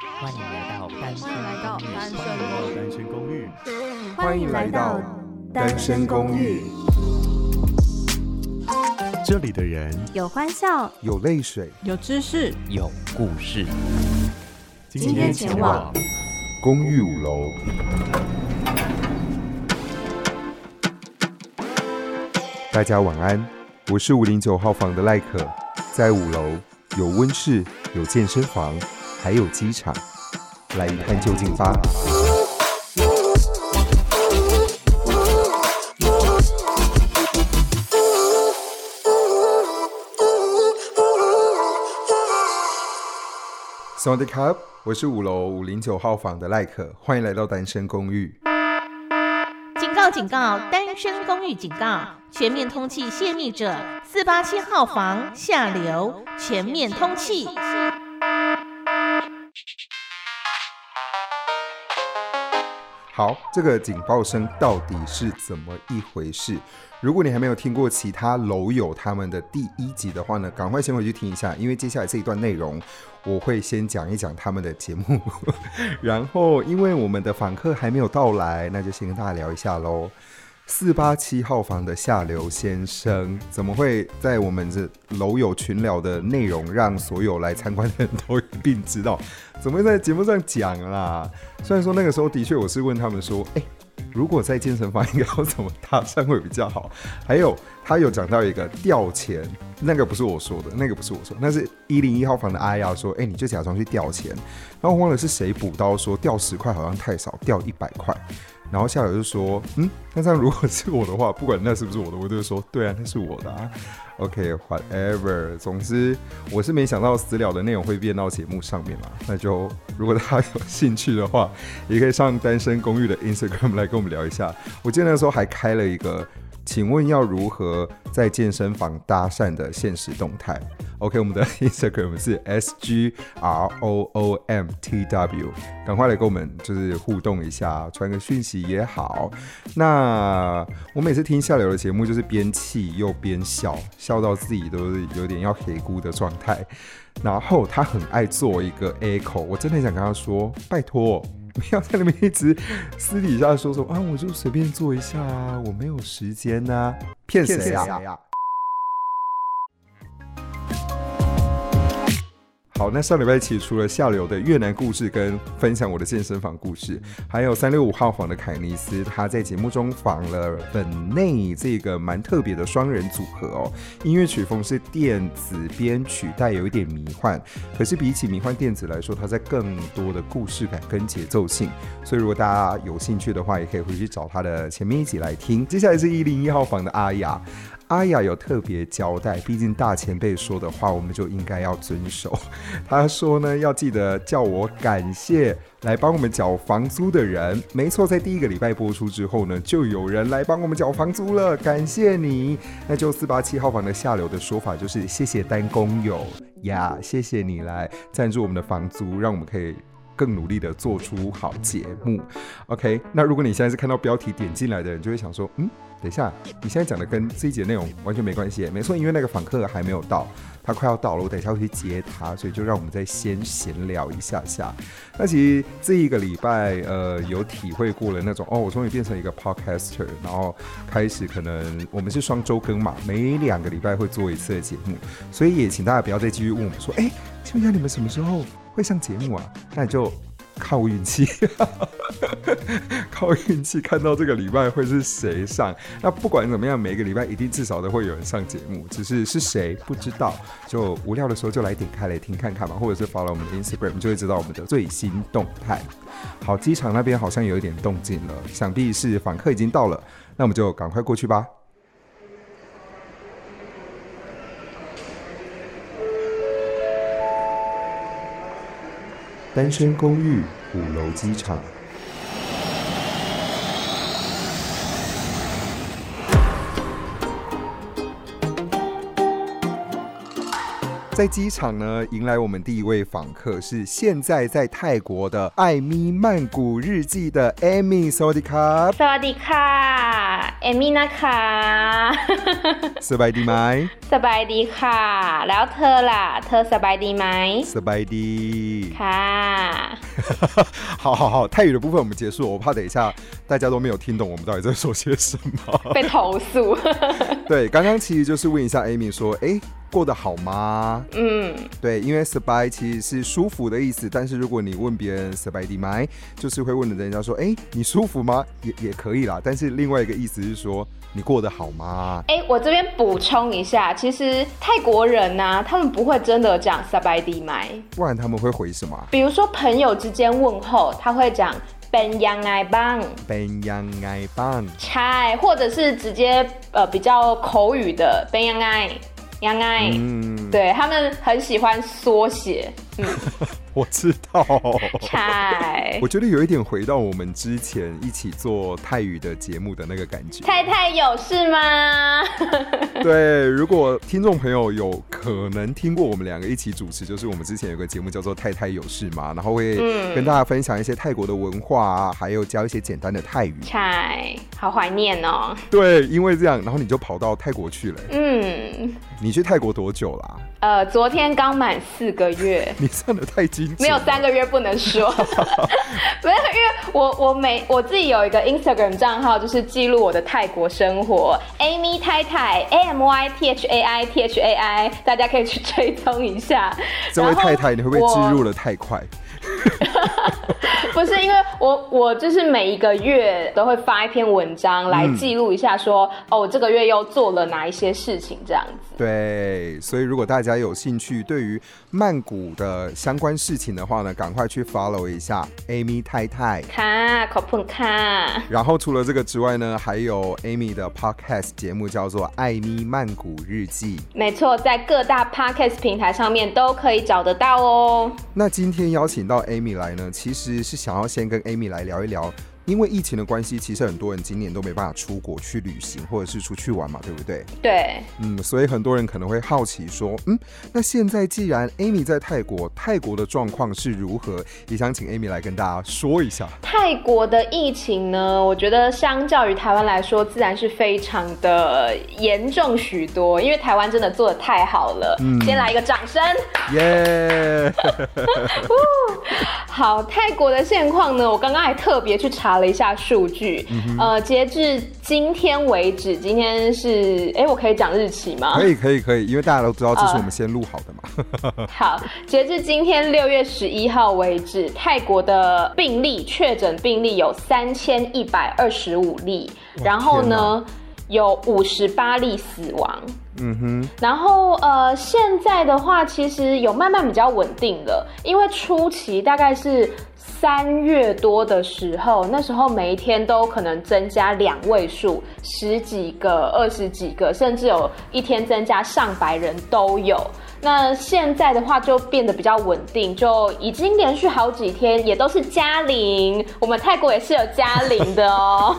欢迎来到单身公寓。欢迎来到单身公寓。这里的人有欢笑，有泪水，有知识，有故事。今天前往公寓五楼。大家晚安，我是五零九号房的赖可，在五楼有温室，有健身房。还有机场，来一探究竟吧。Sonic Cup，我是五楼五零九号房的赖可，欢迎来到单身公寓。警告！警告！单身公寓警告！全面通气泄密者，四八七号房下流，全面通气。好，这个警报声到底是怎么一回事？如果你还没有听过其他楼友他们的第一集的话呢，赶快先回去听一下，因为接下来这一段内容我会先讲一讲他们的节目，然后因为我们的访客还没有到来，那就先跟大家聊一下喽。四八七号房的下流先生怎么会在我们这楼友群聊的内容让所有来参观的人都一并知道？怎么会在节目上讲啦？虽然说那个时候的确我是问他们说，哎，如果在健身房应该要怎么搭讪会比较好？还有他有讲到一个掉钱，那个不是我说的，那个不是我说，那是一零一号房的阿亚说，哎，你就假装去掉钱，然后忘了是谁补刀说掉十块好像太少，掉一百块。然后下来就说，嗯，那这样如果是我的话，不管那是不是我的，我就说，对啊，那是我的啊。OK，whatever，总之我是没想到私聊的内容会变到节目上面嘛。那就如果大家有兴趣的话，也可以上单身公寓的 Instagram 来跟我们聊一下。我记得那时候还开了一个。请问要如何在健身房搭讪的现实动态？OK，我们的 Instagram 是 S G R O O M T W，赶快来跟我们就是互动一下，传个讯息也好。那我每次听下流的节目，就是边气又边笑，笑到自己都有点要黑咕的状态。然后他很爱做一个 echo，我真的想跟他说，拜托。不要在那边一直私底下说什么啊，我就随便做一下啊，我没有时间呐、啊，骗谁啊？好，那上礼拜其实除了下流的越南故事跟分享我的健身房故事，还有三六五号房的凯尼斯，他在节目中访了本内这个蛮特别的双人组合哦。音乐曲风是电子编曲，带有一点迷幻，可是比起迷幻电子来说，它在更多的故事感跟节奏性。所以如果大家有兴趣的话，也可以回去找他的前面一集来听。接下来是一零一号房的阿雅。阿雅有特别交代，毕竟大前辈说的话，我们就应该要遵守。他说呢，要记得叫我感谢来帮我们缴房租的人。没错，在第一个礼拜播出之后呢，就有人来帮我们缴房租了，感谢你。那就四八七号房的下流的说法就是谢谢单工友呀谢谢你来赞助我们的房租，让我们可以更努力的做出好节目。OK，那如果你现在是看到标题点进来的人，就会想说，嗯。等一下，你现在讲的跟这一节内容完全没关系。没错，因为那个访客还没有到，他快要到了，我等一下会去接他，所以就让我们再先闲聊一下下。那其实这一个礼拜，呃，有体会过了那种哦，我终于变成一个 podcaster，然后开始可能我们是双周更嘛，每两个礼拜会做一次的节目，所以也请大家不要再继续问我们说，哎，请问一下你们什么时候会上节目啊？那你就。靠运气，靠运气看到这个礼拜会是谁上。那不管怎么样，每个礼拜一定至少都会有人上节目，只是是谁不知道。就无聊的时候就来点开来听看看嘛，或者是 follow 我们的 Instagram，就会知道我们的最新动态。好，机场那边好像有一点动静了，想必是访客已经到了，那我们就赶快过去吧。单身公寓五楼机场。在机场呢，迎来我们第一位访客是现在在泰国的艾咪曼谷日记的 Amy。萨瓦迪卡，萨瓦迪卡，艾咪娜卡，สบายดีไหมสบายดีค่ะแล้วเธอล่ะเธอสบายดีไหมสบายดีค่ะ 好好好，泰语的部分我们结束，我怕等一下大家都没有听懂我们到底在说些什么，被投诉。对，刚刚其实就是问一下 Amy 说，哎、欸。 过得好吗？嗯，对，因为 “sbay” 其实是舒服的意思，但是如果你问别人 “sbay di mai”，就是会问人家说：“哎，你舒服吗？”也也可以啦。但是另外一个意思是说你过得好吗？哎，我这边补充一下，其实泰国人呢、啊，他们不会真的讲 “sbay di mai”，不然他们会回什么？比如说朋友之间问候，他会讲 “ben yang ai bang”，“ben yang ai bang”，拆，或者是直接呃比较口语的 “ben yang ai”。杨爱，嗯，对他们很喜欢缩写。嗯，我知道。太，我觉得有一点回到我们之前一起做泰语的节目的那个感觉。太太有事吗？对，如果听众朋友有可能听过我们两个一起主持，就是我们之前有个节目叫做《太太有事吗》，然后会跟大家分享一些泰国的文化啊，还有教一些简单的泰语。太，好怀念哦。对，因为这样，然后你就跑到泰国去了。嗯，你去泰国多久啦？呃，昨天刚满四个月。你算的太精准。没有三个月不能说，没有因为我我每我自己有一个 Instagram 账号，就是记录我的泰国生活，Amy 太太 A M Y T H A I T H A I，大家可以去追踪一下。这位太太，你会不会植入的太快？不是，因为我我就是每一个月都会发一篇文章来记录一下说，说、嗯、哦，我这个月又做了哪一些事情这样子。对，所以如果大家有兴趣对于曼谷的相关事情的话呢，赶快去 follow 一下 Amy 太太。卡，口碰卡。然后除了这个之外呢，还有 Amy 的 podcast 节目叫做《艾咪曼谷日记》。没错，在各大 podcast 平台上面都可以找得到哦。那今天邀请到 Amy 来呢，其实是想要先跟 Amy 来聊一聊。因为疫情的关系，其实很多人今年都没办法出国去旅行，或者是出去玩嘛，对不对？对，嗯，所以很多人可能会好奇说，嗯，那现在既然 Amy 在泰国，泰国的状况是如何？也想请 Amy 来跟大家说一下。泰国的疫情呢，我觉得相较于台湾来说，自然是非常的严重许多，因为台湾真的做的太好了。嗯，先来一个掌声，耶! 好，泰国的现况呢，我刚刚还特别去查。了一下数据，嗯，呃，截至今天为止，今天是，哎，我可以讲日期吗？可以，可以，可以，因为大家都知道这是我们先录好的嘛。呃、好，截至今天六月十一号为止，泰国的病例确诊病例有三千一百二十五例，然后呢，有五十八例死亡。嗯哼，然后呃，现在的话其实有慢慢比较稳定了，因为初期大概是。三月多的时候，那时候每一天都可能增加两位数，十几个、二十几个，甚至有一天增加上百人都有。那现在的话就变得比较稳定，就已经连续好几天也都是加零。我们泰国也是有加零的哦。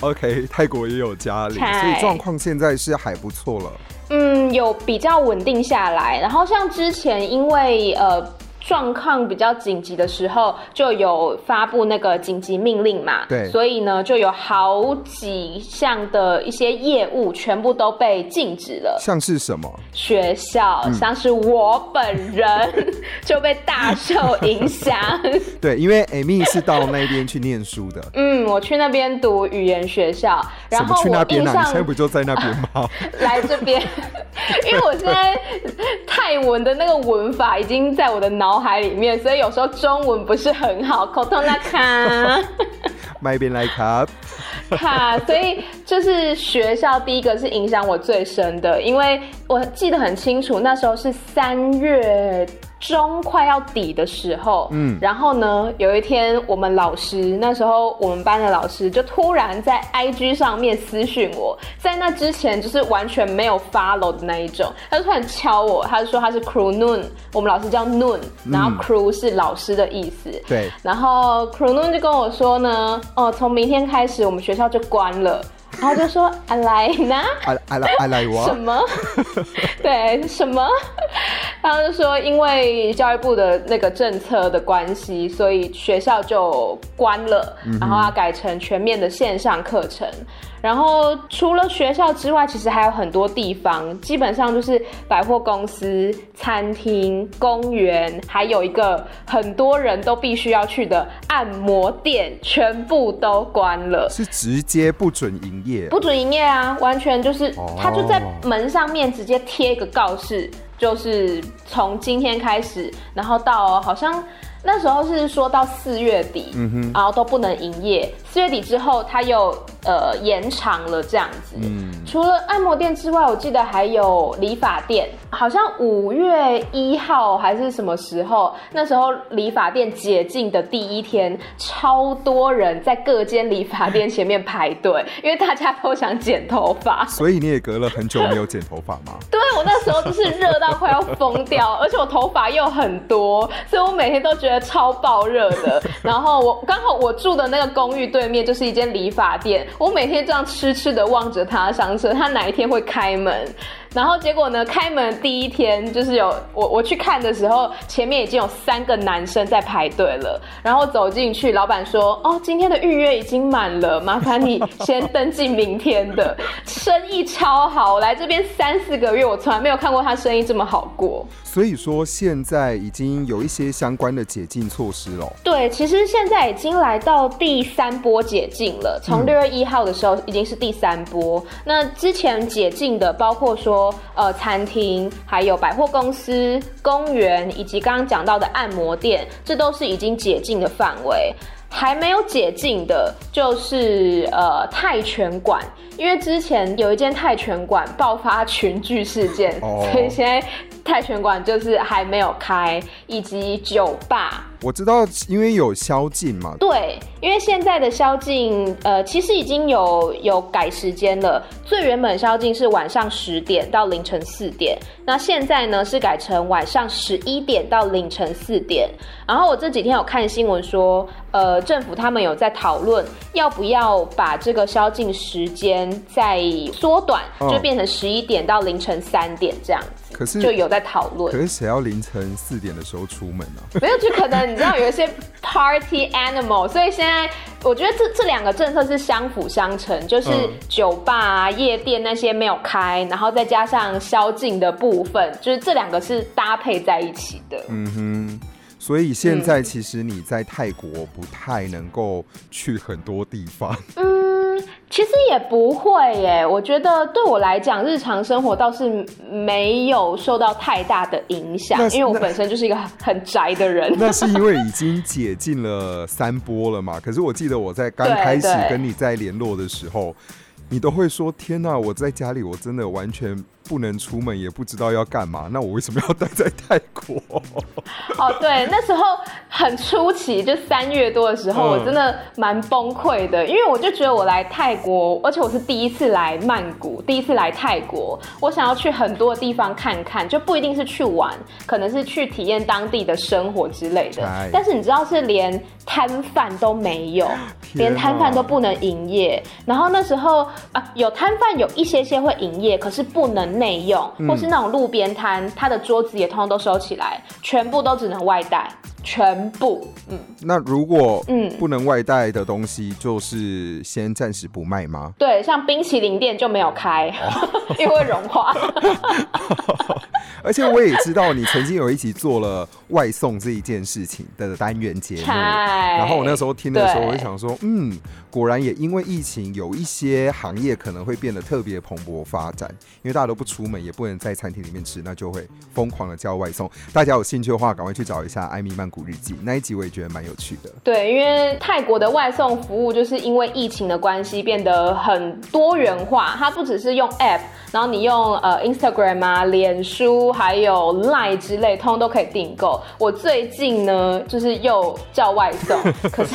OK，泰国也有加零，所以状况现在是还不错了。嗯，有比较稳定下来。然后像之前因为呃。状况比较紧急的时候，就有发布那个紧急命令嘛。对。所以呢，就有好几项的一些业务全部都被禁止了。像是什么？学校，嗯、像是我本人 就被大受影响。对，因为 Amy 是到那边去念书的。嗯，我去那边读语言学校。然后我印象，去那边啊？你现在不就在那边吗？啊、来这边，因为我现在泰文的那个文法已经在我的脑。脑海里面，所以有时候中文不是很好。口头那卡，麦边来卡卡，所以就是学校第一个是影响我最深的，因为我记得很清楚，那时候是三月。中快要底的时候，嗯，然后呢，有一天我们老师，那时候我们班的老师就突然在 IG 上面私讯我，在那之前就是完全没有 follow 的那一种，他就突然敲我，他就说他是 Crew Noon，我们老师叫 Noon，然后 Crew 是老师的意思，嗯、对，然后 Crew Noon 就跟我说呢，哦，从明天开始我们学校就关了。然后就说阿来呢？阿阿来阿来我什么？对什么？然后就说因为教育部的那个政策的关系，所以学校就关了，然后要改成全面的线上课程。然后除了学校之外，其实还有很多地方，基本上就是百货公司、餐厅、公园，还有一个很多人都必须要去的按摩店，全部都关了，是直接不准营业，不准营业啊，完全就是他就在门上面直接贴一个告示，就是从今天开始，然后到好像。那时候是说到四月底，嗯哼，然后都不能营业。四月底之后，他又呃延长了这样子。嗯，除了按摩店之外，我记得还有理发店，好像五月一号还是什么时候？那时候理发店解禁的第一天，超多人在各间理发店前面排队，因为大家都想剪头发。所以你也隔了很久没有剪头发吗？对，我那时候就是热到快要疯掉，而且我头发又很多，所以我每天都觉得超爆热的。然后我刚好我住的那个公寓对对面就是一间理发店，我每天这样痴痴的望着他，上车他哪一天会开门。然后结果呢？开门第一天就是有我我去看的时候，前面已经有三个男生在排队了。然后走进去，老板说：“哦，今天的预约已经满了，麻烦你先登记明天的。”生意超好，我来这边三四个月，我从来没有看过他生意这么好过。所以说现在已经有一些相关的解禁措施了。对，其实现在已经来到第三波解禁了。从六月一号的时候已经是第三波。嗯、那之前解禁的包括说。呃，餐厅、还有百货公司、公园，以及刚刚讲到的按摩店，这都是已经解禁的范围。还没有解禁的，就是呃泰拳馆，因为之前有一间泰拳馆爆发群聚事件，哦、所以现在泰拳馆就是还没有开，以及酒吧。我知道，因为有宵禁嘛。对，因为现在的宵禁，呃，其实已经有有改时间了。最原本宵禁是晚上十点到凌晨四点，那现在呢是改成晚上十一点到凌晨四点。然后我这几天有看新闻说，呃，政府他们有在讨论要不要把这个宵禁时间再缩短，就变成十一点到凌晨三点这样子。可是就有在讨论。可是谁要凌晨四点的时候出门呢？没有，就可能。你知道有一些 party animal，所以现在我觉得这这两个政策是相辅相成，就是酒吧啊、夜店那些没有开，然后再加上宵禁的部分，就是这两个是搭配在一起的。嗯哼，所以现在其实你在泰国不太能够去很多地方。嗯。其实也不会耶，我觉得对我来讲，日常生活倒是没有受到太大的影响，因为我本身就是一个很宅的人。那是因为已经 解禁了三波了嘛？可是我记得我在刚开始跟你在联络的时候。你都会说天哪！我在家里，我真的完全不能出门，也不知道要干嘛。那我为什么要待在泰国？哦，对，那时候很初期，就三月多的时候，嗯、我真的蛮崩溃的，因为我就觉得我来泰国，而且我是第一次来曼谷，第一次来泰国，我想要去很多地方看看，就不一定是去玩，可能是去体验当地的生活之类的。哎、但是你知道，是连摊贩都没有，哪连摊贩都不能营业。然后那时候。啊，有摊贩有一些些会营业，可是不能内用，嗯、或是那种路边摊，他的桌子也通通都收起来，全部都只能外带，全部。嗯，那如果嗯不能外带的东西，就是先暂时不卖吗？对，像冰淇淋店就没有开，因为融化。而且我也知道你曾经有一集做了外送这一件事情的单元节目，然后我那时候听的时候，我就想说，嗯，果然也因为疫情，有一些行业可能会变得特别蓬勃发展，因为大家都不出门，也不能在餐厅里面吃，那就会疯狂的叫外送。大家有兴趣的话，赶快去找一下《艾米曼谷日记》那一集，我也觉得蛮有趣的。对，因为泰国的外送服务就是因为疫情的关系变得很多元化，它不只是用 App，然后你用呃 Instagram 啊、脸书。还有 Line 之类，通通都可以订购。我最近呢，就是又叫外送，可是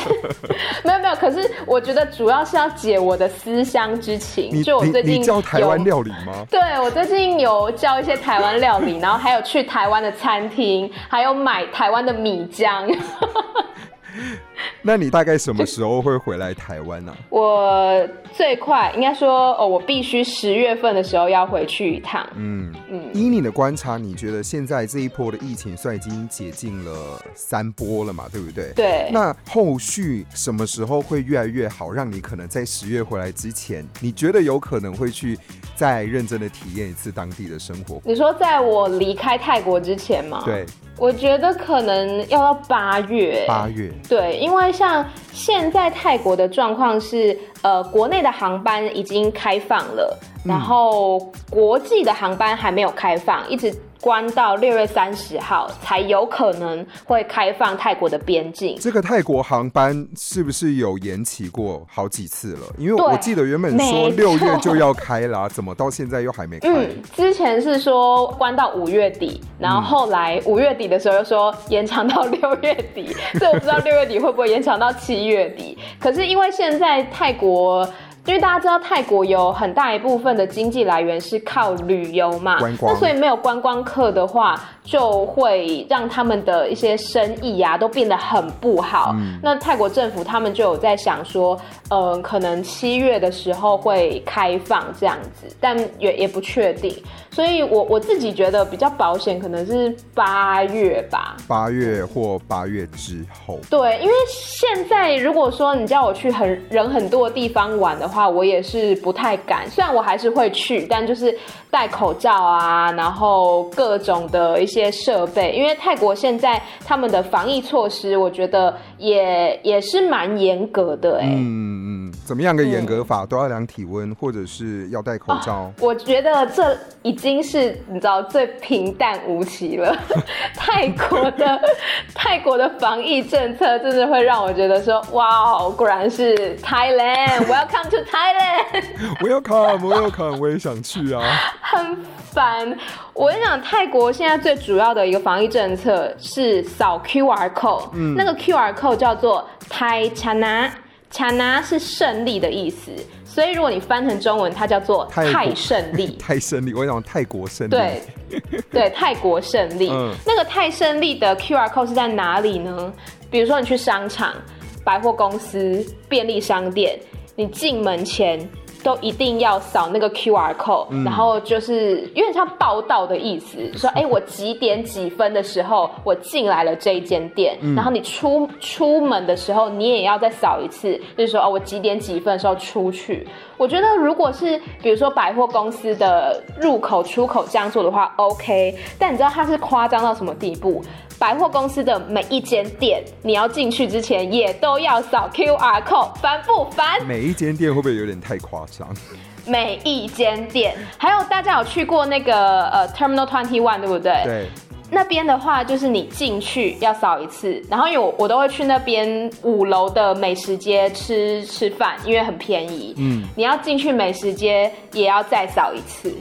没有没有，可是我觉得主要是要解我的思乡之情。就我最近叫台湾料理吗？对，我最近有叫一些台湾料理，然后还有去台湾的餐厅，还有买台湾的米浆。那你大概什么时候会回来台湾呢、啊？我最快应该说哦，我必须十月份的时候要回去一趟。嗯嗯，依你的观察，你觉得现在这一波的疫情算已经解禁了三波了嘛？对不对？对。那后续什么时候会越来越好，让你可能在十月回来之前，你觉得有可能会去再认真的体验一次当地的生活？你说在我离开泰国之前吗？对。我觉得可能要到八月。八月。对，因为像现在泰国的状况是，呃，国内的航班已经开放了，然后国际的航班还没有开放，一直。关到六月三十号才有可能会开放泰国的边境。这个泰国航班是不是有延期过好几次了？因为我记得原本说六月就要开了，怎么到现在又还没开？嗯，之前是说关到五月底，然后后来五月底的时候又说延长到六月底，所以我不知道六月底会不会延长到七月底。可是因为现在泰国。因为大家知道泰国有很大一部分的经济来源是靠旅游嘛，那所以没有观光客的话，就会让他们的一些生意啊都变得很不好。嗯、那泰国政府他们就有在想说，嗯、呃，可能七月的时候会开放这样子，但也也不确定。所以我我自己觉得比较保险，可能是八月吧，八月或八月之后。对，因为现在如果说你叫我去很人很多的地方玩的话。话我也是不太敢，虽然我还是会去，但就是戴口罩啊，然后各种的一些些设备，因为泰国现在他们的防疫措施，我觉得也也是蛮严格的哎、怎么样个严格法？嗯、都要量体温，或者是要戴口罩、哦？我觉得这已经是你知道最平淡无奇了。泰国的泰国的防疫政策，真的会让我觉得说，哇，果然是 Thailand，Welcome to。Thailand，Welcome，Welcome，我也想去啊。很烦，我跟你讲，泰国现在最主要的一个防疫政策是扫 QR code，嗯，那个 QR code 叫做泰恰拿，恰拿是胜利的意思，所以如果你翻成中文，它叫做泰胜利。泰胜利，我讲，泰国胜利。对，对，泰国胜利。嗯，那个泰胜利的 QR code 是在哪里呢？比如说你去商场、百货公司、便利商店。你进门前都一定要扫那个 QR code，嗯、然后就是有点像报道的意思，说哎，我几点几分的时候我进来了这一间店，嗯、然后你出出门的时候你也要再扫一次，就是说哦，我几点几分的时候出去。我觉得如果是比如说百货公司的入口出口这样做的话，OK，但你知道它是夸张到什么地步？百货公司的每一间店，你要进去之前也都要扫 QR code，烦不烦？每一间店会不会有点太夸张？每一间店，还有大家有去过那个呃 Terminal Twenty One 对不对？对。那边的话，就是你进去要扫一次，然后因为我我都会去那边五楼的美食街吃吃饭，因为很便宜。嗯。你要进去美食街也要再扫一次。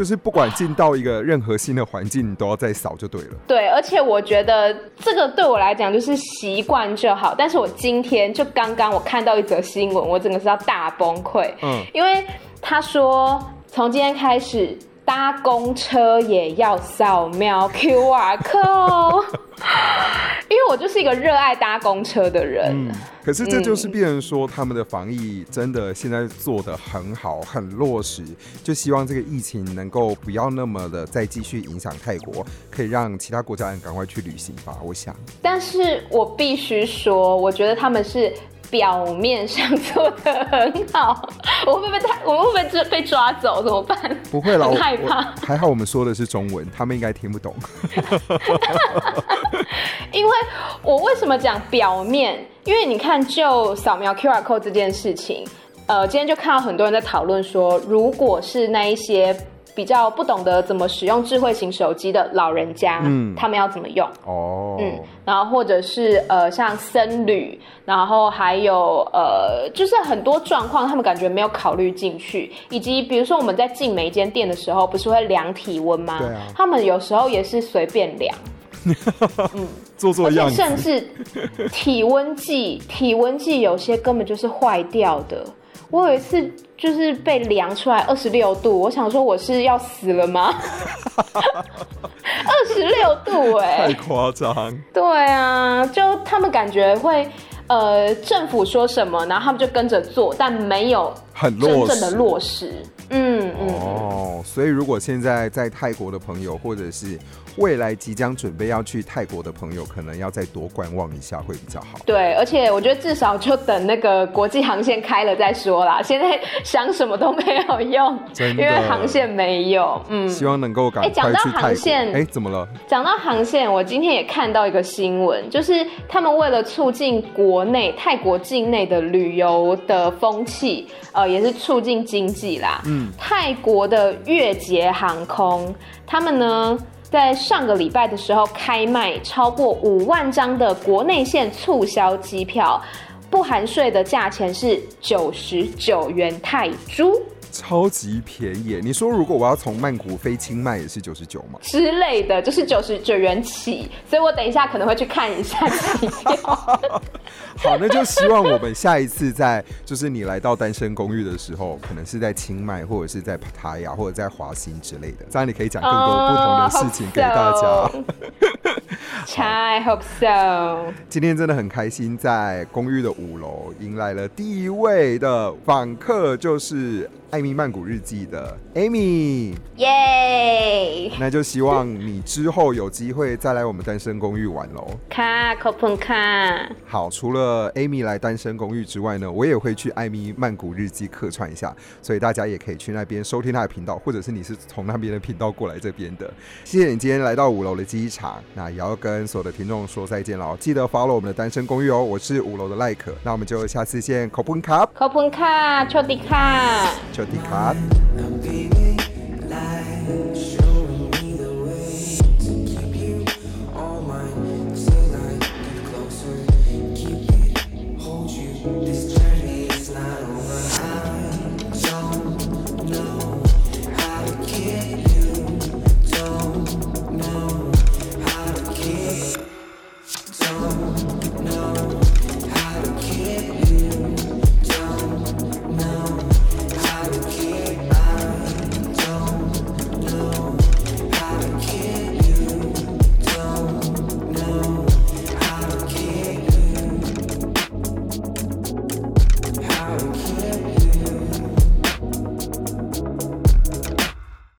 就是不管进到一个任何新的环境，你都要再扫就对了。对，而且我觉得这个对我来讲就是习惯就好。但是我今天就刚刚我看到一则新闻，我真的是要大崩溃。嗯，因为他说从今天开始搭公车也要扫描 QR code。因为我就是一个热爱搭公车的人，嗯，可是这就是变成说他们的防疫真的现在做的很好，很落实，就希望这个疫情能够不要那么的再继续影响泰国，可以让其他国家人赶快去旅行吧。我想，但是我必须说，我觉得他们是。表面上做的很好，我会不会被他？我们会不会被被抓走？怎么办？不会啦，很害怕。还好我们说的是中文，他们应该听不懂。因为我为什么讲表面？因为你看，就扫描 QR code 这件事情，呃，今天就看到很多人在讨论说，如果是那一些。比较不懂得怎么使用智慧型手机的老人家，嗯，他们要怎么用？哦，嗯，然后或者是呃，像僧侣，然后还有呃，就是很多状况，他们感觉没有考虑进去，以及比如说我们在进每一间店的时候，不是会量体温吗？对啊，他们有时候也是随便量，嗯，做做样子，甚至体温计，体温计有些根本就是坏掉的。我有一次就是被量出来二十六度，我想说我是要死了吗？二十六度哎、欸，太夸张。对啊，就他们感觉会呃，政府说什么，然后他们就跟着做，但没有很真正的落实。嗯嗯。哦，所以如果现在在泰国的朋友，或者是未来即将准备要去泰国的朋友，可能要再多观望一下会比较好。对，而且我觉得至少就等那个国际航线开了再说啦。现在想什么都没有用，因为航线没有。嗯，希望能够赶快去泰国。哎，讲到航线，哎，怎么了？讲到航线，我今天也看到一个新闻，就是他们为了促进国内泰国境内的旅游的风气，呃，也是促进经济啦。嗯，泰国的越捷航空，他们呢，在上个礼拜的时候开卖超过五万张的国内线促销机票，不含税的价钱是九十九元泰铢。超级便宜！你说如果我要从曼谷飞清迈也是九十九吗？之类的，就是九十九元起，所以我等一下可能会去看一下 机票。好，那就希望我们下一次在就是你来到单身公寓的时候，可能是在清迈或者是在帕塔亚或者在华欣之类的，这样你可以讲更多不同的事情给大家。Oh, I hope so。今天真的很开心，在公寓的五楼迎来了第一位的访客，就是。艾米曼谷日记的 Amy，耶！Yeah! 那就希望你之后有机会再来我们单身公寓玩喽。卡口碰卡。好，除了 Amy 来单身公寓之外呢，我也会去艾米曼谷日记客串一下，所以大家也可以去那边收听他的频道，或者是你是从那边的频道过来这边的。谢谢你今天来到五楼的机场，那也要跟所有的听众说再见了，记得 follow 我们的单身公寓哦。我是五楼的赖可，那我们就下次见，口碰卡，口碰卡，丘迪卡。สดีครับ